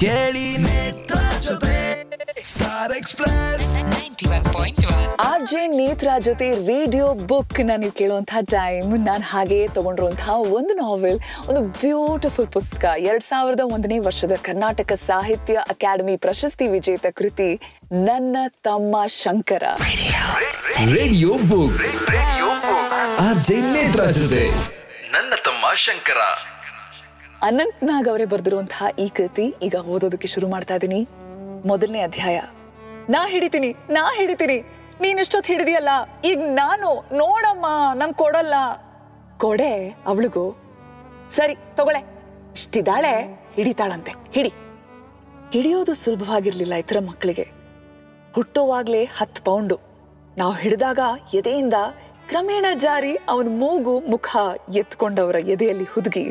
ಕೇಳಿ ನೇತ್ರ ಜೊತೆ star express R J Netra ಜೊತೆ ರೇಡಿಯೋ ಬುಕ್ ನೀವು ಕೇಳುವಂತಹ ಟೈಮ್ ನಾನು ಹಾಗೆ ತಗೊಂಡಿರುವಂತಹ ಒಂದು ನಾವೆಲ್ ಒಂದು ಬ್ಯೂಟಿಫುಲ್ ಪುಸ್ತಕ. ಎರಡ್ ಸಾವಿರದ ಒಂದನೇ ವರ್ಷದ ಕರ್ನಾಟಕ ಸಾಹಿತ್ಯ ಅಕಾಡೆಮಿ ಪ್ರಶಸ್ತಿ ವಿಜೇತ ಕೃತಿ ನನ್ನ ತಮ್ಮ Shankara. Radio book. R J Netra ಜೊತೆ ನನ್ನ ತಮ್ಮ ಶಂಕರ. ಅನಂತ್ ನಾಗ್ ಅವರೇ ಬರೆದಿರುವಂತಹ ಈ ಕೃತಿ ಈಗ ಓದೋದಕ್ಕೆ ಶುರು ಮಾಡ್ತಾ ಇದ್ದೀನಿ ಮೊದಲನೇ ಅಧ್ಯಾಯ. ನಾ ಹಿಡಿತೀನಿ ನಾ ಹಿಡಿತೀನಿ. ನೀನಿಷ್ಟೊತ್ತು ಹಿಡಿದಿಯಲ್ಲ, ಈಗ ನಾನು ನೋಡಮ್ಮ, ನಂಗೆ ಕೊಡಲ್ಲ. ಕೊಡೆ ಅವಳಿಗೂ, ಸರಿ ತಗೊಳೆ ಇಷ್ಟಿದ್ದಾಳೆ ಹಿಡಿತಾಳಂತೆ, ಹಿಡಿ. ಹಿಡಿಯೋದು ಸುಲಭವಾಗಿರ್ಲಿಲ್ಲ ಇತರ ಮಕ್ಕಳಿಗೆ. ಹುಟ್ಟೋವಾಗ್ಲೇ ಹತ್ತು ಪೌಂಡು. ನಾವು ಹಿಡಿದಾಗ ಎದೆಯಿಂದ ಕ್ರಮೇಣ ಜಾರಿ ಅವನ ಮೂಗು ಮುಖ ಎತ್ಕೊಂಡವರ ಎದೆಯಲ್ಲಿ ಹುದುಗಿ.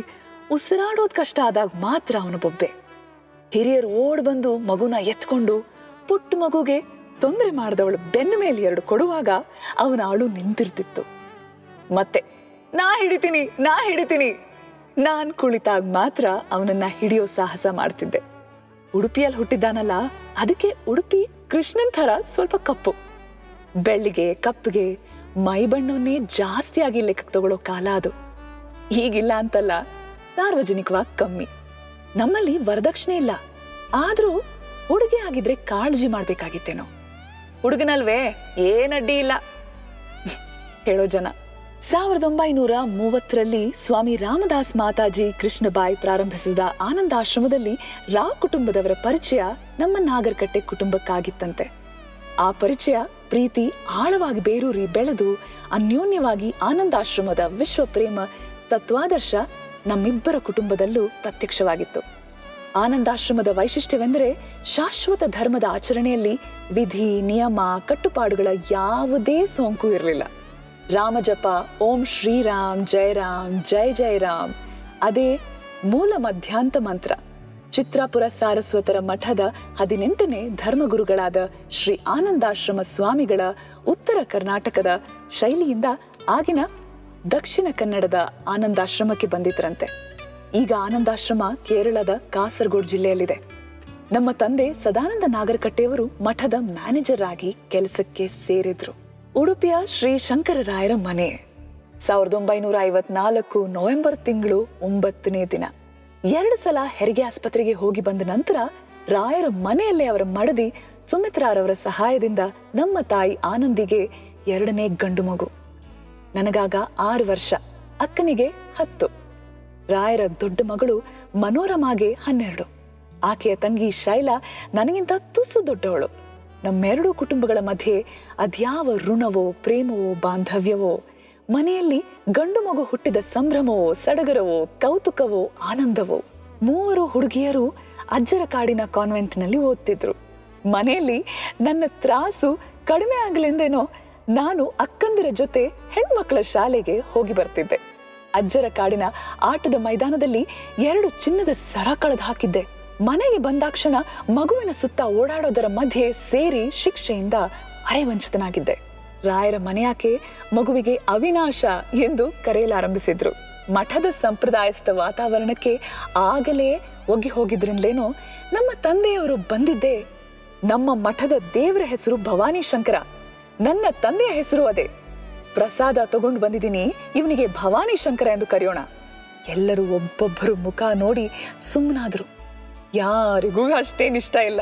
ಉಸಿರಾಡೋದ್ ಕಷ್ಟ ಆದಾಗ ಮಾತ್ರ ಅವನು ಬೊಬ್ಬೆ. ಹಿರಿಯರು ಓಡ್ ಬಂದು ಮಗುನ ಎತ್ಕೊಂಡು ಪುಟ್ಟ ಮಗುಗೆ ತೊಂದರೆ ಮಾಡಿದವಳು ಬೆನ್ನ ಮೇಲೆ ಎರಡು ಕೊಡುವಾಗ ಅವನ ಅಳು ನಿಂತಿರ್ತಿತ್ತು. ಮತ್ತೆ, ನಾ ಹಿಡಿತೀನಿ ನಾ ಹಿಡಿತೀನಿ. ನಾನ್ ಕುಳಿತಾಗ ಮಾತ್ರ ಅವನನ್ನ ಹಿಡಿಯೋ ಸಾಹಸ ಮಾಡ್ತಿದ್ದೆ. ಉಡುಪಿಯಲ್ಲಿ ಹುಟ್ಟಿದ್ದಾನಲ್ಲ, ಅದಕ್ಕೆ ಉಡುಪಿ ಕೃಷ್ಣನ್ ಥರ ಸ್ವಲ್ಪ ಕಪ್ಪು. ಬೆಳ್ಳಿಗೆ, ಕಪ್ಪಿಗೆ ಮೈ ಬಣ್ಣವನ್ನೇ ಜಾಸ್ತಿಯಾಗಿ ಲೆಕ್ಕ ತಗೊಳ್ಳೋ ಕಾಲ ಅದು. ಈಗಿಲ್ಲ ಅಂತಲ್ಲ ಸಾರ್ವಜನಿಕವಾಗಿ ಕಮ್ಮಿ. ನಮ್ಮಲ್ಲಿ ವರದಕ್ಷಿಣೆ ಇಲ್ಲ. ಆದ್ರೂ ಹುಡುಗಿ ಆಗಿದ್ರೆ ಕಾಳಜಿ ಮಾಡ್ಬೇಕಾಗಿತ್ತೇನೋ. ಹುಡುಗನಲ್ವೇ? ಏನಡ್ಡಿ ಇಲ್ಲ. ಹೇಳೋ ಜನ. ಸಾವಿರದ ಒಂಬೈನೂರ ಮೂವತ್ತರಲ್ಲಿ ಸ್ವಾಮಿ ರಾಮದಾಸ್ ಮಾತಾಜಿ ಕೃಷ್ಣಬಾಯಿ ಪ್ರಾರಂಭಿಸಿದ ಆನಂದಾಶ್ರಮದಲ್ಲಿ ರಾ ಕುಟುಂಬದವರ ಪರಿಚಯ ನಮ್ಮ ನಾಗರಕಟ್ಟೆ ಕುಟುಂಬಕ್ಕಾಗಿತ್ತಂತೆ. ಆ ಪರಿಚಯ ಪ್ರೀತಿ ಆಳವಾಗಿ ಬೇರೂರಿ ಬೆಳೆದು ಅನ್ಯೋನ್ಯವಾಗಿ ಆನಂದಾಶ್ರಮದ ವಿಶ್ವ ಪ್ರೇಮ ತತ್ವಾದರ್ಶ ನಮ್ಮಿಬ್ಬರ ಕುಟುಂಬದಲ್ಲೂ ಪ್ರತ್ಯಕ್ಷವಾಗಿತ್ತು. ಆನಂದಾಶ್ರಮದ ವೈಶಿಷ್ಟ್ಯವೆಂದರೆ ಶಾಶ್ವತ ಧರ್ಮದ ಆಚರಣೆಯಲ್ಲಿ ವಿಧಿ, ನಿಯಮ, ಕಟ್ಟುಪಾಡುಗಳ ಯಾವುದೇ ಸೋಂಕು ಇರಲಿಲ್ಲ. ರಾಮಜಪ ಓಂ ಶ್ರೀರಾಮ್, ಜಯರಾಮ್, ಜಯ ಜಯ ರಾಮ್ ಅದೇ ಮೂಲ ಮಧ್ಯಾಂತ ಮಂತ್ರ. ಚಿತ್ರಾಪುರ ಸಾರಸ್ವತರ ಮಠದ ಹದಿನೆಂಟನೇ ಧರ್ಮಗುರುಗಳಾದ ಶ್ರೀ ಆನಂದಾಶ್ರಮ ಸ್ವಾಮಿಗಳ ಉತ್ತರ ಕರ್ನಾಟಕದ ಶೈಲಿಯಿಂದ ಆಗಿನ ದಕ್ಷಿಣ ಕನ್ನಡದ ಆನಂದಾಶ್ರಮಕ್ಕೆ ಬಂದಿದ್ರಂತೆ. ಈಗ ಆನಂದಾಶ್ರಮ ಕೇರಳದ ಕಾಸರಗೋಡು ಜಿಲ್ಲೆಯಲ್ಲಿದೆ. ನಮ್ಮ ತಂದೆ ಸದಾನಂದ ನಾಗರಕಟ್ಟೆಯವರು ಮಠದ ಮ್ಯಾನೇಜರ್ ಆಗಿ ಕೆಲಸಕ್ಕೆ ಸೇರಿದ್ರು. ಉಡುಪಿಯ ಶ್ರೀ ಶಂಕರರಾಯರ ಮನೆ. ಸಾವಿರದ ಒಂಬೈನೂರ ಐವತ್ನಾಲ್ಕು ನವೆಂಬರ್ ತಿಂಗಳು ಒಂಬತ್ತನೇ ದಿನ. ಎರಡು ಸಲ ಹೆರಿಗೆ ಆಸ್ಪತ್ರೆಗೆ ಹೋಗಿ ಬಂದ ನಂತರ ರಾಯರ ಮನೆಯಲ್ಲೇ ಅವರ ಮಡದಿ ಸುಮಿತ್ರಾರವರ ಸಹಾಯದಿಂದ ನಮ್ಮ ತಾಯಿ ಆನಂದಿಗೆ ಎರಡನೇ ಗಂಡು ಮಗು. ನನಗಾಗ ಆರು ವರ್ಷ, ಅಕ್ಕನಿಗೆ ಹತ್ತು. ರಾಯರ ದೊಡ್ಡ ಮಗಳು ಮನೋರಮಾಗೆ ಹನ್ನೆರಡು. ಆಕೆಯ ತಂಗಿ ಶೈಲಾ ನನಗಿಂತ ತುಸು ದೊಡ್ಡವಳು. ನಮ್ಮೆರಡೂ ಕುಟುಂಬಗಳ ಮಧ್ಯೆ ಅದ್ಯಾವ ಋಣವೋ, ಪ್ರೇಮವೋ, ಬಾಂಧವ್ಯವೋ, ಮನೆಯಲ್ಲಿ ಗಂಡು ಮಗು ಹುಟ್ಟಿದ ಸಂಭ್ರಮವೋ, ಸಡಗರವೋ, ಕೌತುಕವೋ, ಆನಂದವೋ, ಮೂವರು ಹುಡುಗಿಯರು ಅಜ್ಜರ ಕಾಡಿನ ಕಾನ್ವೆಂಟ್ನಲ್ಲಿ ಓದ್ತಿದ್ರು. ಮನೆಯಲ್ಲಿ ನನ್ನ ತ್ರಾಸು ಕಡಿಮೆ ಆಗಲೆಂದೇನೋ ನಾನು ಅಕ್ಕಂದಿರ ಜೊತೆ ಹೆಣ್ಮಕ್ಳ ಶಾಲೆಗೆ ಹೋಗಿ ಬರ್ತಿದ್ದೆ. ಅಜ್ಜರ ಕಾಡಿನ ಆಟದ ಮೈದಾನದಲ್ಲಿ ಎರಡು ಚಿನ್ನದ ಸರ ಕಳೆದು ಹಾಕಿದ್ದೆ. ಮನೆಗೆ ಬಂದಾಕ್ಷಣ ಮಗುವಿನ ಸುತ್ತ ಓಡಾಡೋದರ ಮಧ್ಯೆ ಸೇರಿ ಶಿಕ್ಷೆಯಿಂದ ಅರೆವಂಚಿತನಾಗಿದ್ದೆ. ರಾಯರ ಮನೆಯಾಕೆ ಮಗುವಿಗೆ ಅವಿನಾಶ ಎಂದು ಕರೆಯಲಾರಂಭಿಸಿದ್ರು ಮಠದ ಸಂಪ್ರದಾಯಸ್ಥ ವಾತಾವರಣಕ್ಕೆ ಆಗಲೇ ಒಗ್ಗಿ ಹೋಗಿದ್ರಿಂದಲೇನೋ ನಮ್ಮ ತಂದೆಯವರು ಬಂದಿದ್ದೆ ನಮ್ಮ ಮಠದ ದೇವರ ಹೆಸರು ಭವಾನಿ ಶಂಕರ. ನನ್ನ ತಂದೆಯ ಹೆಸರು ಅದೇ. ಪ್ರಸಾದ ತಗೊಂಡು ಬಂದಿದ್ದೀನಿ, ಇವನಿಗೆ ಭವಾನಿ ಶಂಕರ ಎಂದು ಕರೆಯೋಣ. ಎಲ್ಲರೂ ಒಬ್ಬೊಬ್ಬರು ಮುಖ ನೋಡಿ ಸುಮ್ಮನಾದ್ರು ಯಾರಿಗೂ ಅಷ್ಟೇನಿಷ್ಟ ಇಲ್ಲ.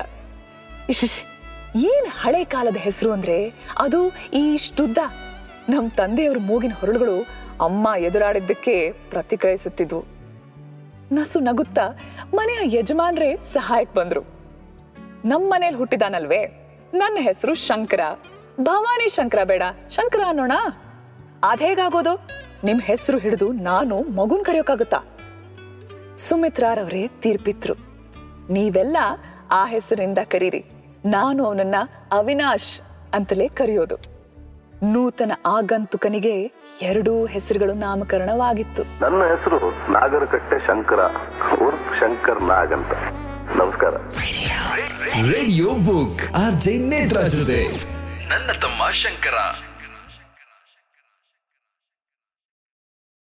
ಏನು ಹಳೆ ಕಾಲದ ಹೆಸರು ಅಂದ್ರೆ? ಅದು ಈ ಶುದ್ಧ. ನಮ್ ತಂದೆಯವರ ಮೂಗಿನ ಹೊರಳುಗಳು ಅಮ್ಮ ಎದುರಾಡಿದ್ದಕ್ಕೆ ಪ್ರತಿಕ್ರಿಯಿಸುತ್ತಿದ್ವು. ನಸು ನಗುತ್ತಾ ಮನೆಯ ಯಜಮಾನ್ರೇ ಸಹಾಯಕ್ ಬಂದ್ರು. ನಮ್ಮ ಮನೇಲಿ ಹುಟ್ಟಿದಾನಲ್ವೇ? ನನ್ನ ಹೆಸರು ಶಂಕರ. ಭವಾನಿ ಶಂಕರ ಬೇಡ. ಶಂಕರ ಅನ್ನೋಣ? ಅದೇಗಾಗೋದು ನಿಮ್ ಹೆಸರು ಹಿಡಿದು ನಾನು ಮಗುನ್ ಕರೆಯೋಕ್ಕಾಗುತ್ತಾ ಸುಮಿತ್ರಾರವರೇ ತೀರ್ಪಿತ್ರು. ನೀವೆಲ್ಲ ಆ ಹೆಸರಿಂದ ಕರೀರಿ. ನಾನು ಅವನನ್ನ ಅವಿನಾಶ್ ಅಂತಲೇ ಕರೆಯೋದು. ನೂತನ ಆಗಂತುಕನಿಗೆ ಎರಡೂ ಹೆಸರುಗಳು ನಾಮಕರಣವಾಗಿತ್ತು. ನನ್ನ ಹೆಸರು ನಾಗರಕಟ್ಟೆ ಶಂಕರ ಉರ್ಫ್ ಶಂಕರ್ ನಾಗ್ ಅಂತ. ನಮಸ್ಕಾರ. Radio book R J Netra ಜೊತೆ. ನನ್ನ ತಮ್ಮ ಶಂಕರ.